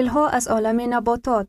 ها از عالم نباتات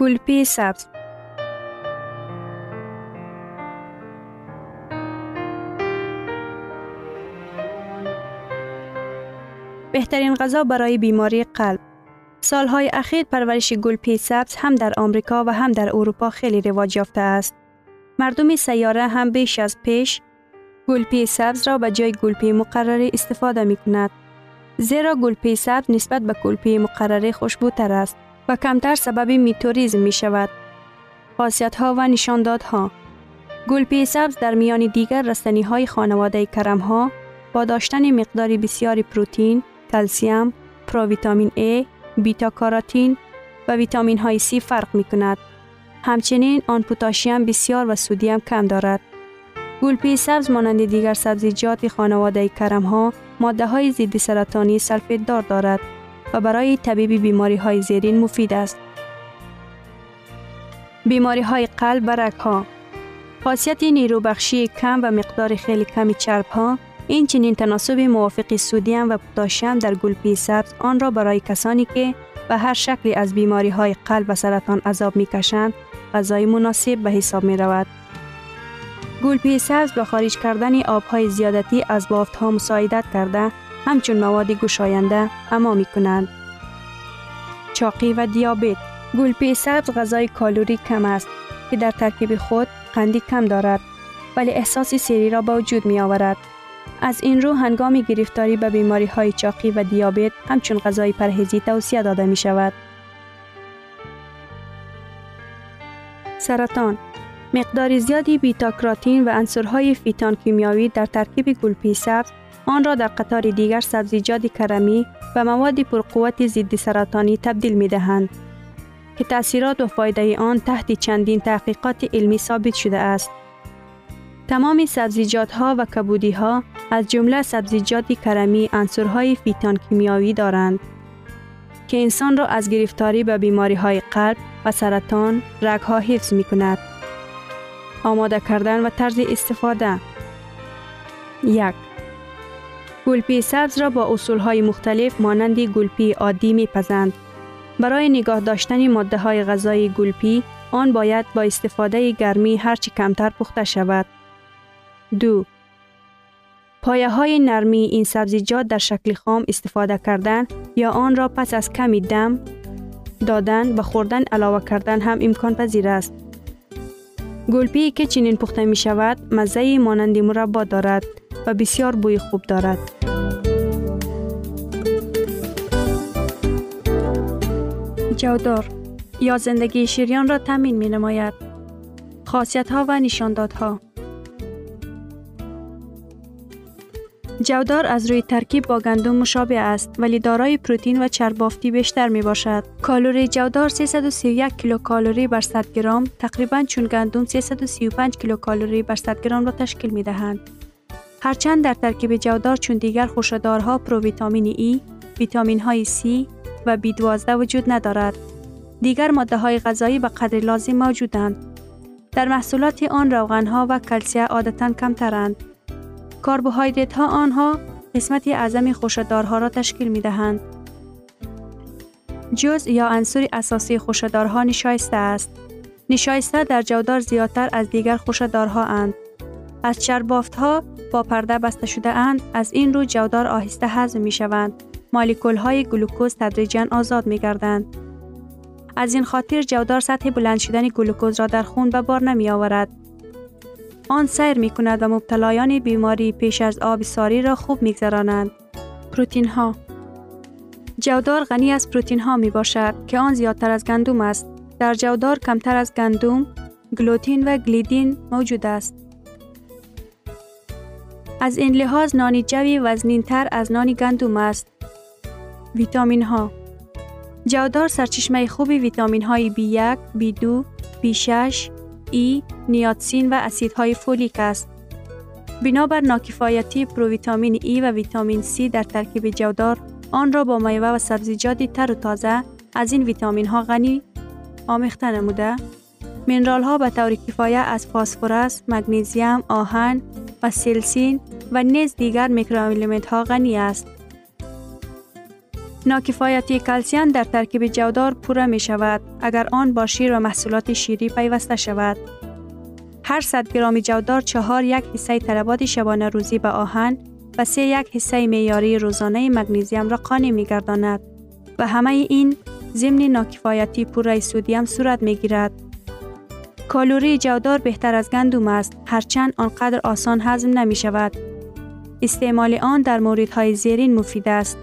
گلپی سبز بهترین غذا برای بیماری قلب سالهای اخیر پرورش گلپی سبز هم در آمریکا و هم در اروپا خیلی رواج یافته است. مردم سیاره هم بیش از پیش گلپی سبز را به جای گلپی مقرره استفاده می کند. زیرا گلپی سبز نسبت به گلپی مقرره خوشبوتر است و کمتر سبب میتوریزم می شود. خاصیت ها و نشاندادها گلپی سبز در میان دیگر رستنی های خانواده کرم ها با داشتن مقداری بسیاری پروتین، کلسیم، پروویتامین A، بیتا کاراتین و ویتامین های سی فرق می کند. همچنین آن پوتاشیم بسیار و سودیم کم دارد. گلپی سبز مانند دیگر سبزیجات خانواده کرم ها ماده های ضد سرطانی سلفید دار دارد و برای طبیب بیماری های زیرین مفید است. بیماری های قلب و رگ ها خاصیت نیروبخشی کم و مقدار خیلی کمی چرب ها این چنین تناسب موافق سودیم و پوتاشیم در گلپی سبز آن را برای کسانی که به هر شکلی از بیماری های قلب و سرطان عذاب می کشند غذای مناسب به حساب می رود. گلپی سبز با خارج کردن آبهای زیادتی از بافت ها مساعدت کرده همچون مواد گشاینده اما می کنند. چاقی و دیابت گلپی سبز غذای کالوری کم است که در ترکیب خود قندی کم دارد ولی احساس سیری را به وجود می آورد. از این رو هنگام گرفتاری به بیماری های چاقی و دیابت همچون غذای پرهیزی توصیه داده می شود. سرطان مقدار زیادی بیتاکراتین و انصرهای فیتان کیمیاوی در ترکیب گلپی سبز آن را در قطار دیگر سبزیجات کرمی و مواد پرقوت ضد سرطانی تبدیل می دهند که تأثیرات و فایده آن تحت چندین تحقیقات علمی ثابت شده است. تمام سبزیجات ها و کبودی ها از جمله سبزیجات کرمی انصرهای فیتان کیمیاوی دارند که انسان را از گرفتاری به بیماری های قلب و سرطان رگ ها حفظ می کند. آماده کردن و طرز استفاده یک گلپی سبز را با اصول های مختلف مانند گلپی عادی می پزند. برای نگاه داشتن ماده های غذایی گلپی آن باید با استفاده گرمی هرچی کمتر پخته شود. دو پایه های نرمی این سبزیجات در شکل خام استفاده کردن یا آن را پس از کمی دم دادن و خوردن علاوه کردن هم امکان پذیر است. گلپی که چنین پخته می شود مزه مانند مربا دارد و بسیار بوی خوب دارد. جودار یا زندگی شیریان را تأمین می نماید. خاصیت ها و نشاندادها جودار از روی ترکیب با گندم مشابه است ولی دارای پروتئین و چربافتی بیشتر می باشد. کالری جودار 331 کیلوکالری بر 100 گرم تقریبا چون گندم 335 کیلوکالری بر 100 گرم را تشکیل می دهند. هرچند در ترکیب جودار چون دیگر خوشدارها پروویتامین ای، ویتامین های C و B12 وجود ندارد. دیگر ماده های غذایی به قدر لازم موجودند. در محصولات آن روغن ها و کلسیه عادتا کمترند. کربوهیدرات ها آنها قسمت اعظم خوشدارها را تشکیل می دهند. جز یا عنصر اساسی خوشدارها نشایسته است. نشایسته در جودار زیادتر از دیگر خوشدارها اند. از چربافت ها با پرده بسته شده اند از این رو جودار آهسته هضم می شوند. مالیکول های گلوکوز تدریجا آزاد می گردند. از این خاطر جودار سطح بلند شدن گلوکوز را در خون به بار نمی آورد. آن سیر می کند و مبتلایان بیماری پیش از آب ساری را خوب می گذرانند. پروتین ها جودار غنی از پروتین ها می باشد که آن زیادتر از گندم است. در جودار کمتر از گندم، گلوتین و گلیدین موجود است. از این لحاظ نانی جوی وزنین تر از نانی گندم است. ویتامین ها جودار سرچشمه خوبی ویتامین های B1, B2, B6, E، نیاتسین و اسیدهای فولیک است. بنابر ناکفایتی پروویتامین ای و ویتامین C در ترکیب جودار آن را با میوه و سبزیجاتی تر و تازه از این ویتامین ها غنی آمیخته نموده منرال ها به طور کفایه از فاسفورس، مگنیزیم، آهن و سلسین و نیز دیگر میکرولیمنت ها غنی است. ناکفایتی کلسیم در ترکیب جودار پوره می شود اگر آن با شیر و محصولات شیری پیوسته شود. هر 100 گرم جودار چهار یک حصه طلبات شبانه روزی به آهن و سه یک حصه میاری روزانه مگنیزیم را قانی می گرداند و همه این ضمن ناکفایتی پوره سودیم صورت می گیرد. کالوری جودار بهتر از گندم است هرچند آنقدر آسان هضم نمی شود. استعمال آن در موردهای زیرین مفید است.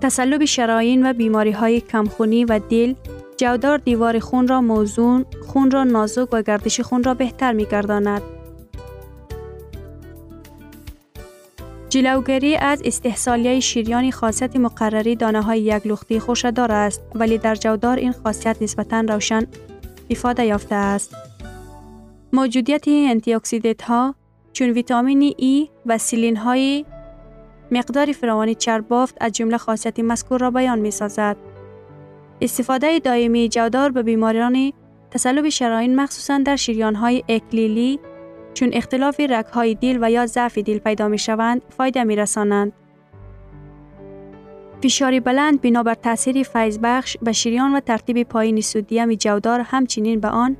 تسلب شراین و بیماری های کمخونی و دل جودار دیوار خون را موزون، خون را نازک و گردش خون را بهتر می گرداند. جلوگری از استحصالیه شیریان خاصیت مقرری دانه های یک لختی خوشدار است ولی در جودار این خاصیت نسبتا روشن افاده یافته است. موجودیت انتی ها چون ویتامین ای و سیلین های مقدار فراوانی چربافت از جمله خاصیت مذکور را بیان می سازد. استفاده دائمی جودار به بیماران تسلب شراین مخصوصا در شریان های اکلیلی چون اختلاف رگ های دیل و یا ضعف دیل پیدا می شوند فایده می رسانند. فشاری بلند بنابر تاثیر فیض بخش به شریان و ترتیب پایین سودیم جودار همچنین به آن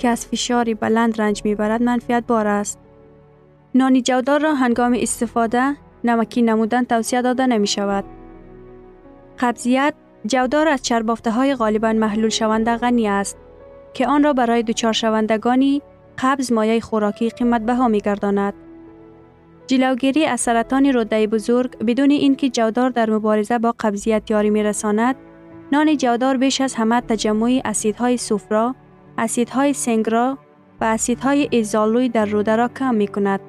که از فشار بلند رنج می‌برد منفیت بار است. نانی جودار را هنگام استفاده نمکی نمودن توصیه داده نمی شود. قبضیت جودار از چربافته های غالبا محلول شونده غنی است که آن را برای دوچار شوندگانی قبض مایه خوراکی قیمت بها می گرداند. جلوگیری از سرطان روده بزرگ بدون اینکه جودار در مبارزه با قبضیت یاری می رساند، نان جودار بیش از همه تجمع اسیدهای سفرا، اسیدهای سنگرا و اسیدهای ایزالوی در روده را کم می کند.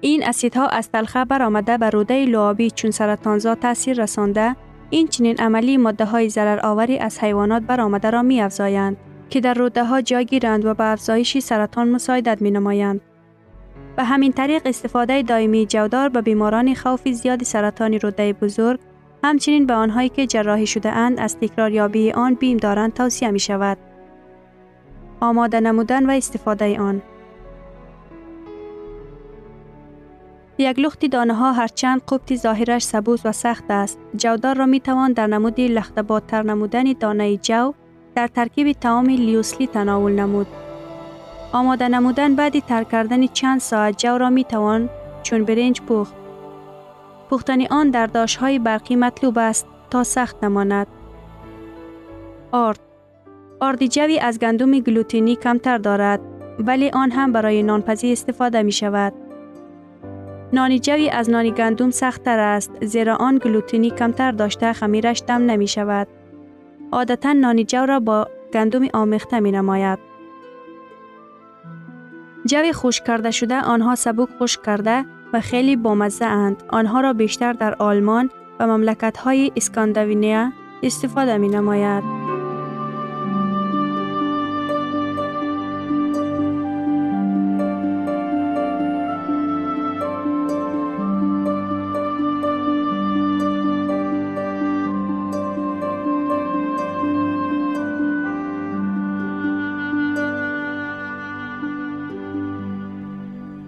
این اسیدها از تلخه برآمده به روده لعابی چون سرطانزا تاثیر رسانده این چنین عملی ماده های ضرر آوری از حیوانات برآمده را می افزایند که در روده ها جا گیرند و به افزایش سرطان مساعدت می نمایند. به همین طریق استفاده دائمی جودار به بیماران خوف زیاد سرطان روده بزرگ همچنین به آنهایی که جراحی شده اند از تکراریابی آن بیم دارند توصیه می شود. آماده نمودن و استفاده آن. یک لخت دانه ها هرچند قبط ظاهرش سبوز و سخت است. جودار را می توان در نمود لختبادتر نمودن دانه جو در ترکیب تعام لیوسلی تناول نمود. آماده نمودن بعد تر کردن چند ساعت جو را می توان چون برنج پخت پختن آن در داش های برقی مطلوب است تا سخت نماند آرد آرد جوی از گندم گلوتینی کمتر دارد ولی آن هم برای نانپزی استفاده می شود. نانی جوی از نانی گندم سختتر است زیرا آن گلوتینی کمتر داشته خمیرش دم نمی شود. عادتا نانی جو را با گندم آمیخته می نماید. جوی خوش کرده شده آنها سبک خوش کرده و خیلی بامزه اند. آنها را بیشتر در آلمان و مملکت های اسکانداوینیا استفاده می نماید.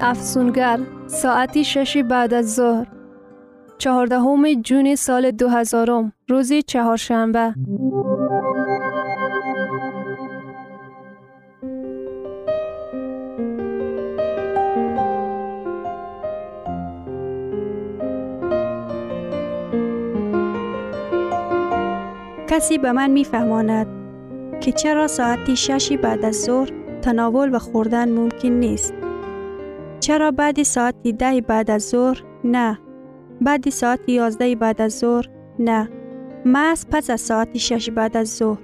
افسونگر ساعتی ششی بعد از ظهر چهاردهم جون سال دو هزارم روزی چهارشنبه کسی به من میفهماند که چرا ساعتی ششی بعد از ظهر تناول و خوردن ممکن نیست. چرا بعد ساعت ده بعد از ظهر؟ نه. بعد ساعت یازده بعد از ظهر؟ نه. محض پس از ساعت شش بعد از ظهر.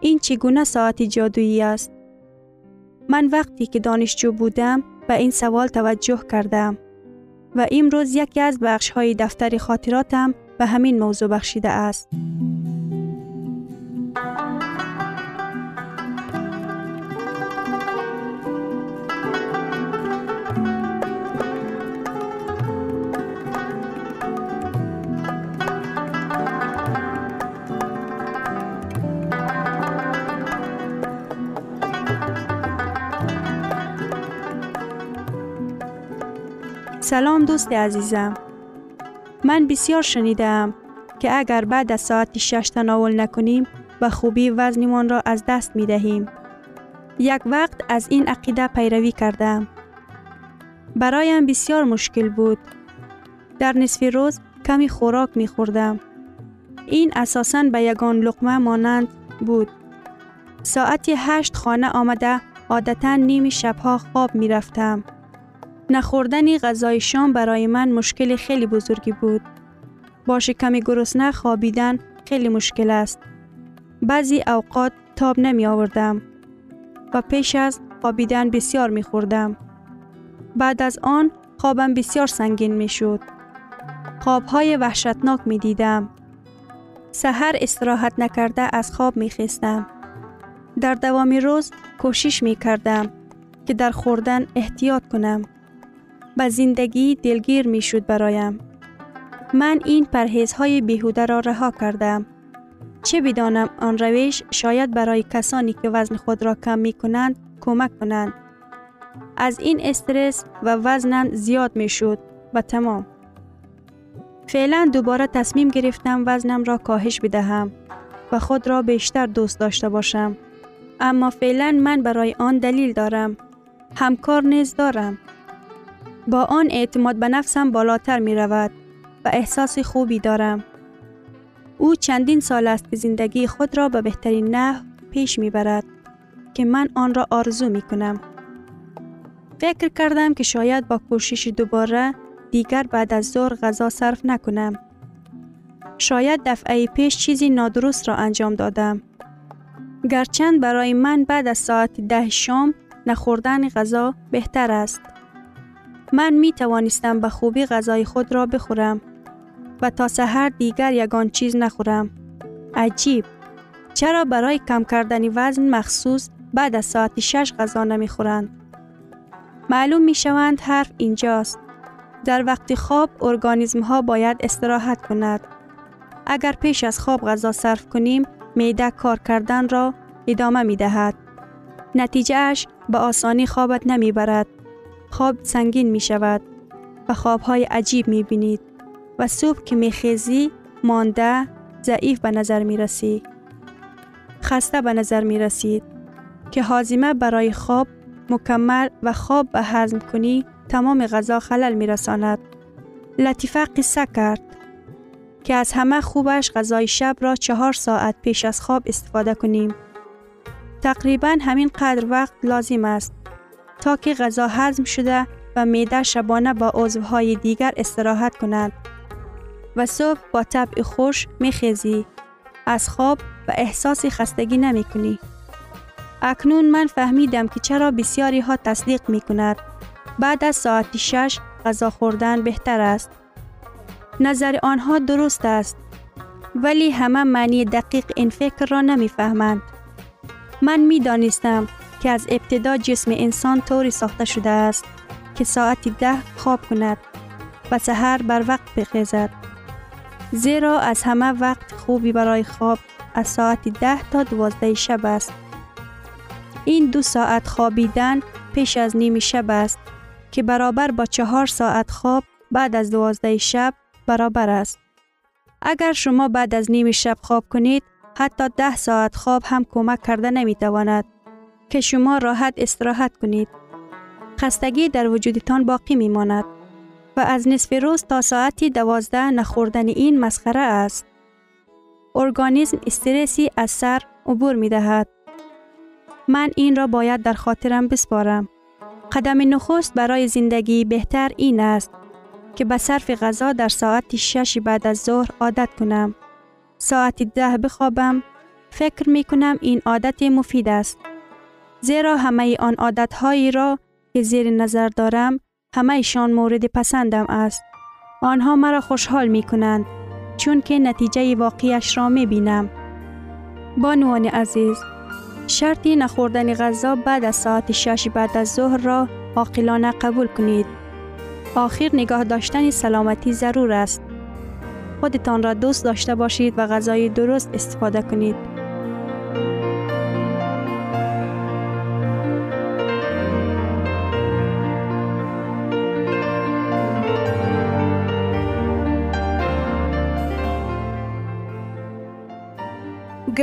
این چگونه ساعت جادویی است؟ من وقتی که دانشجو بودم به این سوال توجه کردم و امروز یکی از بخش های دفتر خاطراتم به همین موضوع بخشیده است. سلام دوست عزیزم. من بسیار شنیدم که اگر بعد از ساعت شش تناول نکنیم و خوبی وزنمان را از دست می دهیم. یک وقت از این عقیده پیروی کردم. برایم بسیار مشکل بود. در نصف روز کمی خوراک می خوردم. این اساساً به یگان لقمه مانند بود. ساعتی هشت خانه آمده عادتا نیم شبها خواب می رفتم. نخوردن غذای شام برای من مشکل خیلی بزرگی بود. با کمی گرسنه خوابیدن خیلی مشکل است. بعضی اوقات تاب نمی آوردم و پیش از خوابیدن بسیار می خوردم. بعد از آن خوابم بسیار سنگین می شد. خوابهای وحشتناک می دیدم. سحر استراحت نکرده از خواب می خیستم. در دوام روز کوشش می کردم که در خوردن احتیاط کنم. به زندگی دلگیر می شد برایم. من این پرهیزهای بیهوده را رها کردم. چه بدانم آن روش شاید برای کسانی که وزن خود را کم می کنند کمک کنند. از این استرس و وزنم زیاد می شد و تمام. فعلا دوباره تصمیم گرفتم وزنم را کاهش بدهم و خود را بیشتر دوست داشته باشم. اما فعلا من برای آن دلیل دارم. همکار نیز دارم. با آن اعتماد به نفسم بالاتر می رود و احساس خوبی دارم. او چندین سال است که زندگی خود را به بهترین نحو پیش می برد که من آن را آرزو می کنم. فکر کردم که شاید با کوشش دوباره دیگر بعد از ظهر غذا صرف نکنم. شاید دفعه پیش چیزی نادرست را انجام دادم. گرچند برای من بعد از ساعت ده شام نخوردن غذا بهتر است. من می توانستم به خوبی غذای خود را بخورم و تا سحر دیگر یگان چیز نخورم. عجیب. چرا برای کم کردن وزن مخصوص بعد از ساعت شش غذا نمی خورند؟ معلوم می شوند حرف اینجاست. در وقت خواب ارگانیزم ها باید استراحت کند. اگر پیش از خواب غذا صرف کنیم میده کار کردن را ادامه می دهد. نتیجه اش به آسانی خوابت نمی برد. خواب سنگین می شود و خوابهای عجیب می بینید و صبح که می خیزی مانده ضعیف به نظر می رسی. خسته به نظر می رسید که حازمه برای خواب مکمل و خواب به هضم کنی تمام غذا خلل می رساند. لطیفه قصه کرد که از همه خوبش غذای شب را چهار ساعت پیش از خواب استفاده کنیم. تقریبا همین قدر وقت لازم است تا که غذا هضم شده و میده شبانه با عضوهای دیگر استراحت کند و صبح با طبع خوش میخیزی از خواب و احساس خستگی نمی کنی. اکنون من فهمیدم که چرا بسیاری ها تصدیق می کند. بعد از ساعت شش غذا خوردن بهتر است. نظر آنها درست است. ولی همه معنی دقیق این فکر را نمی فهمند. من می دانستم که از ابتدا جسم انسان طوری ساخته شده است که ساعت ده خواب کند و سهر بر وقت بخیزد. زیرا از همه وقت خوبی برای خواب از ساعت ده تا دوازده شب است. این دو ساعت خوابیدن پیش از نیم شب است که برابر با چهار ساعت خواب بعد از دوازده شب برابر است. اگر شما بعد از نیم شب خواب کنید حتی ده ساعت خواب هم کمک کرده نمی تواند که شما راحت استراحت کنید. خستگی در وجودتان باقی می ماند و از نصف روز تا ساعتی دوازده نخوردن این مسخره است. ارگانیسم استرسی از سر عبور می دهد. من این را باید در خاطرم بسپارم. قدم نخست برای زندگی بهتر این است که به صرف غذا در ساعت شش بعد از ظهر عادت کنم. ساعت ده بخوابم. فکر می کنم این عادت مفید است. زیرا همه آن عادت هایی را که زیر نظر دارم همهشان مورد پسندم است. آنها مرا خوشحال می کنند چون که نتیجه واقعیش را می بینم. بانوان عزیز شرطی نخوردن غذا بعد از ساعت شش بعد از ظهر را عاقلانه قبول کنید. آخر نگاه داشتن سلامتی ضرور است. خودتان را دوست داشته باشید و غذای درست استفاده کنید.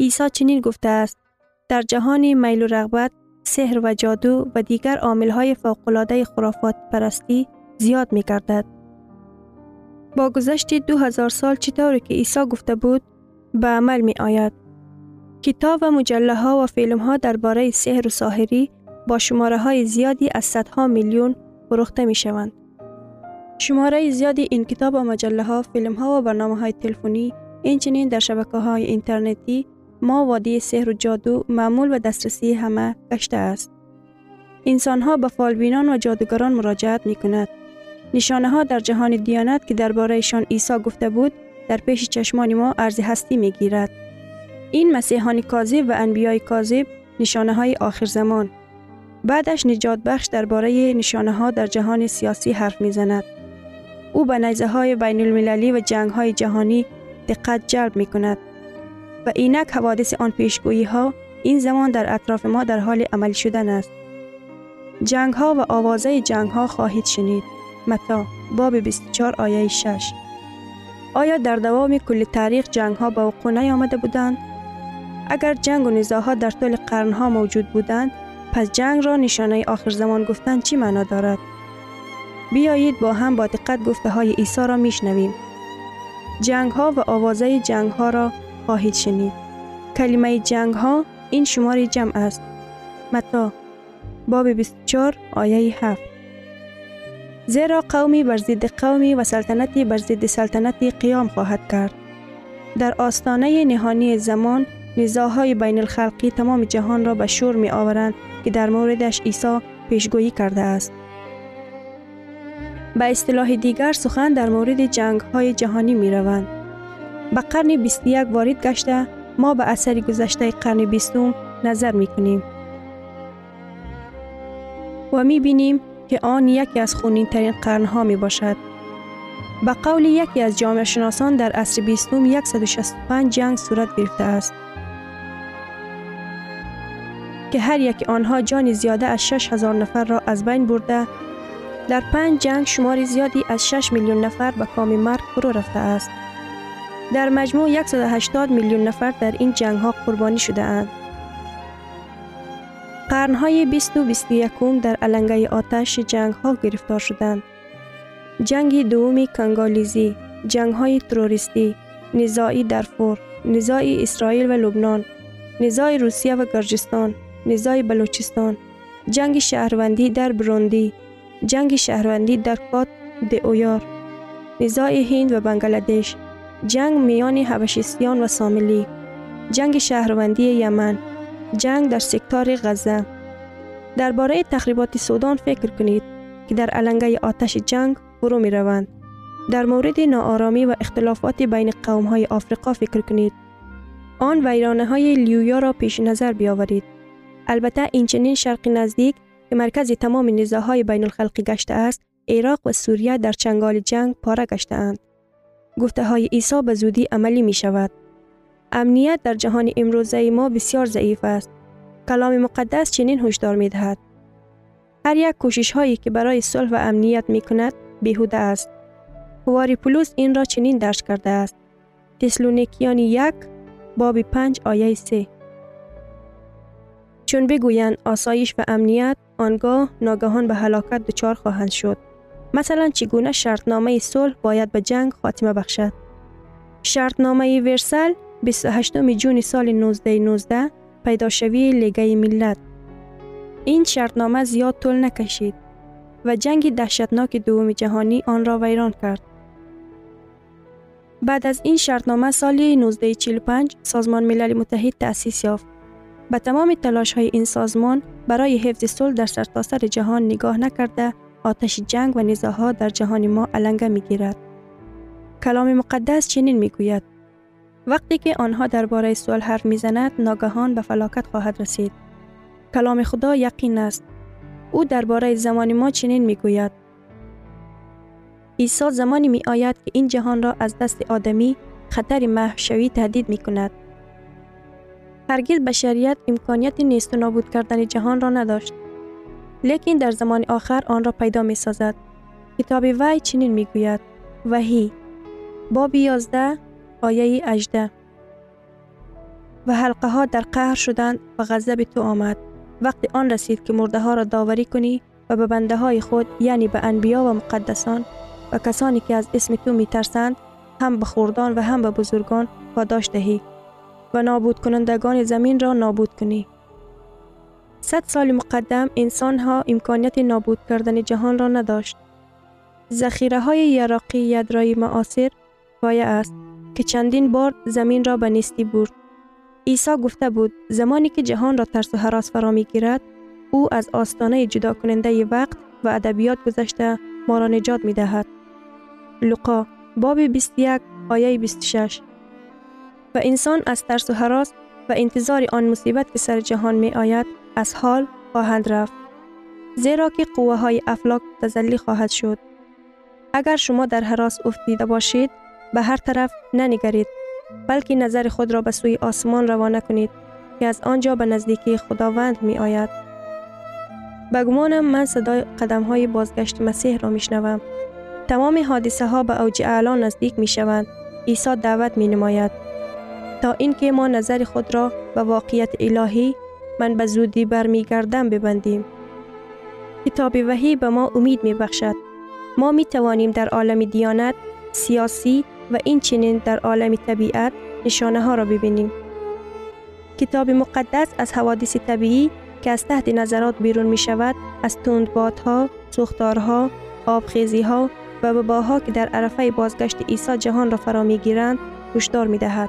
عیسی چنین گفته است در جهان میل و رغبت سحر و جادو و دیگر عاملهای فوقالعاده خرافات پرستی زیاد می کردد. با گذشت دو هزار سال چطوری که عیسی گفته بود به عمل می آید. کتاب و مجله ها و فیلم ها درباره سحر و ساحری با شماره های زیادی از صدها میلیون فروخته می شوند. شماره زیادی این کتاب و مجله ها، فیلم ها و برنامه های تلفنی اینچنین در شبکه های اینترنتی ما وادی سحر و جادو معمول و دسترسی همه گشته است. انسان ها به فالبینان و جادوگران مراجعت می کند. نشانه ها در جهان دیانت که دربارهشان عیسی گفته بود در پیش چشمان ما ارزی هستی می گیرد. این مسیحان کاذب و انبیای کاذب نشانه های آخر زمان. بعدش نجات بخش درباره نشانه ها در جهان سیاسی حرف می زند. او به نیزه های بین المللی و جنگ های جهانی دقت جلب می کند. و اینک حوادث آن پیشگویی ها این زمان در اطراف ما در حال عمل شدن است. جنگ ها و آوازه جنگ ها خواهید شنید. متا باب 24 آیه 6 آیا در دوام کل تاریخ جنگ ها به وقوع نیامده بودند؟ اگر جنگ و نزاها در طول قرنها موجود بودند، پس جنگ را نشانه آخر زمان گفتن چی معنا دارد؟ بیایید با هم با دقت گفته های عیسی را میشنویم. جنگ ها و آوازه جنگ ها را خواهید شنید. کلمه جنگ ها این شماری جمع است. متا باب 24 آیه 7 زیرا قومی بر ضد قومی و سلطنتی بر ضد سلطنتی قیام خواهد کرد. در آستانه نهانی زمان نزاهای بین الخلقی تمام جهان را به شور می آورند که در موردش عیسی پیشگویی کرده است. به اصطلاح دیگر سخن در مورد جنگ های جهانی می روند. به قرن 21 وارد گشته ما به اثر گذشته قرن 20 نظر می کنیم. و می بینیم که آن یکی از خونین ترین قرنها می باشد. به قول یکی از جامعه شناسان در عصر بیستم 165 جنگ صورت گرفته است. که هر یک آنها جان زیاده از 6000 نفر را از بین برده در پنج جنگ شماری زیادی از 6 میلیون نفر به کام مرگ فرو رفته است. در مجموع 180 میلیون نفر در این جنگ ها قربانی شده اند. قرنهای 20 و 21 در علنگه آتش جنگ ها گرفتار شدند. جنگ دومی کنگالیزی، جنگ های تروریستی، نزاعی درفور، نزاع اسرائیل و لبنان، نزاع روسیه و گرجستان، نزاع بلوچستان، جنگ شهروندی در بروندی، جنگ شهروندی در کات د اویار، نزاع هند و بنگلادش، جنگ میان حبشیستیان و ساملی، جنگ شهروندی یمن، جنگ در سکتار غزه. درباره تخریبات سودان فکر کنید که در علنگه آتش جنگ فرو می روند. در مورد ناآرامی و اختلافات بین قوم های آفریقا فکر کنید. آن ویرانه های لیویا را پیش نظر بیاورید. البته این چنین شرق نزدیک که مرکز تمام نزاهای بین الخلقی گشته است، عراق و سوریه در چنگال جنگ پاره گشته اند. گفته های عیسی به زودی عملی می شود. امنیت در جهان امروزه ما بسیار ضعیف است. کلام مقدس چنین هشدار می دهد. هر یک کوشش هایی که برای صلح و امنیت می کند بیهوده است. هواری پولوس این را چنین درش کرده است. تسلونیکیان یک باب پنج آیه سه چون بگویند آسایش و امنیت آنگاه ناگهان به هلاکت دچار خواهند شد. مثلا چگونه شرطنامه صلح باید به جنگ خاتمه بخشد. شرطنامه ورسل 28 جون سال 1919 پیدا شوی لیگه ملت این شرطنامه زیاد طول نکشید و جنگ دهشتناک دوم جهانی آن را ویران کرد. بعد از این شرطنامه سال 1945 سازمان ملل متحد تأسیس یافت. به تمام تلاش های این سازمان برای حفظ صلح در سرتاسر جهان نگاه نکرده آتش جنگ و نزاها در جهان ما علنگه می گیرد. کلام مقدس چنین می گوید وقتی که آنها درباره صلح حرف می‌زند ناگهان به فلاکت خواهد رسید. کلام خدا یقین است. او درباره زمان ما چنین می گوید. عیسی زمانی می آید که این جهان را از دست آدمی خطر محشوی تهدید می کند. هرگز بشریت امکانیت نیست و نابود کردن جهان را نداشت. لیکن در زمان آخر آن را پیدا می سازد. کتاب وی چنین می گوید. وحی باب 11 آیه 18 و حلقه ها در قهر شدند و غضب تو آمد. وقتی آن رسید که مرده ها را داوری کنی و به بنده های خود یعنی به انبیا و مقدسان و کسانی که از اسم تو می ترسند هم به خوردان و هم به بزرگان پاداش دهی و نابود کنندگان زمین را نابود کنی. صد سال مقدم انسان ها امکانیت نابود کردن جهان را نداشت. زخیره های یراقی یدرای معاصر پایه است که چندین بار زمین را به نیستی برد. عیسی گفته بود زمانی که جهان را ترس و حراس فرا می گیرد او از آستانه جدا کننده وقت و ادبیات گذشته ما را نجات می دهد. لقا باب 21 آیه 26 انسان از ترس و حراس و انتظار آن مصیبت که سر جهان می آید از حال خواهند رفت. زیرا که قوه های افلاک تزلی خواهد شد. اگر شما در حراس افتیده باشید به هر طرف ننگرید بلکه نظر خود را به سوی آسمان روانه کنید که از آنجا به نزدیکی خداوند می آید. بگمانم من صدای قدم های بازگشت مسیح را می شنوم. تمام حادثه ها به اوج اعلا نزدیک می شوند. عیسی دعوت می نماید. تا اینکه ما نظر خود را به واقعیت الهی من به زودی برمیگردم ببندیم. کتاب وحی به ما امید می بخشد. ما می توانیم در عالم دیانت، سیاسی و این چنین در عالم طبیعت نشانه ها را ببینیم. کتاب مقدس از حوادث طبیعی که از تحت نظرات بیرون می شود از تندبادها، آبخیزی و بباها که در عرفه بازگشت عیسی جهان را فرا می گیرند هشدار می دهد.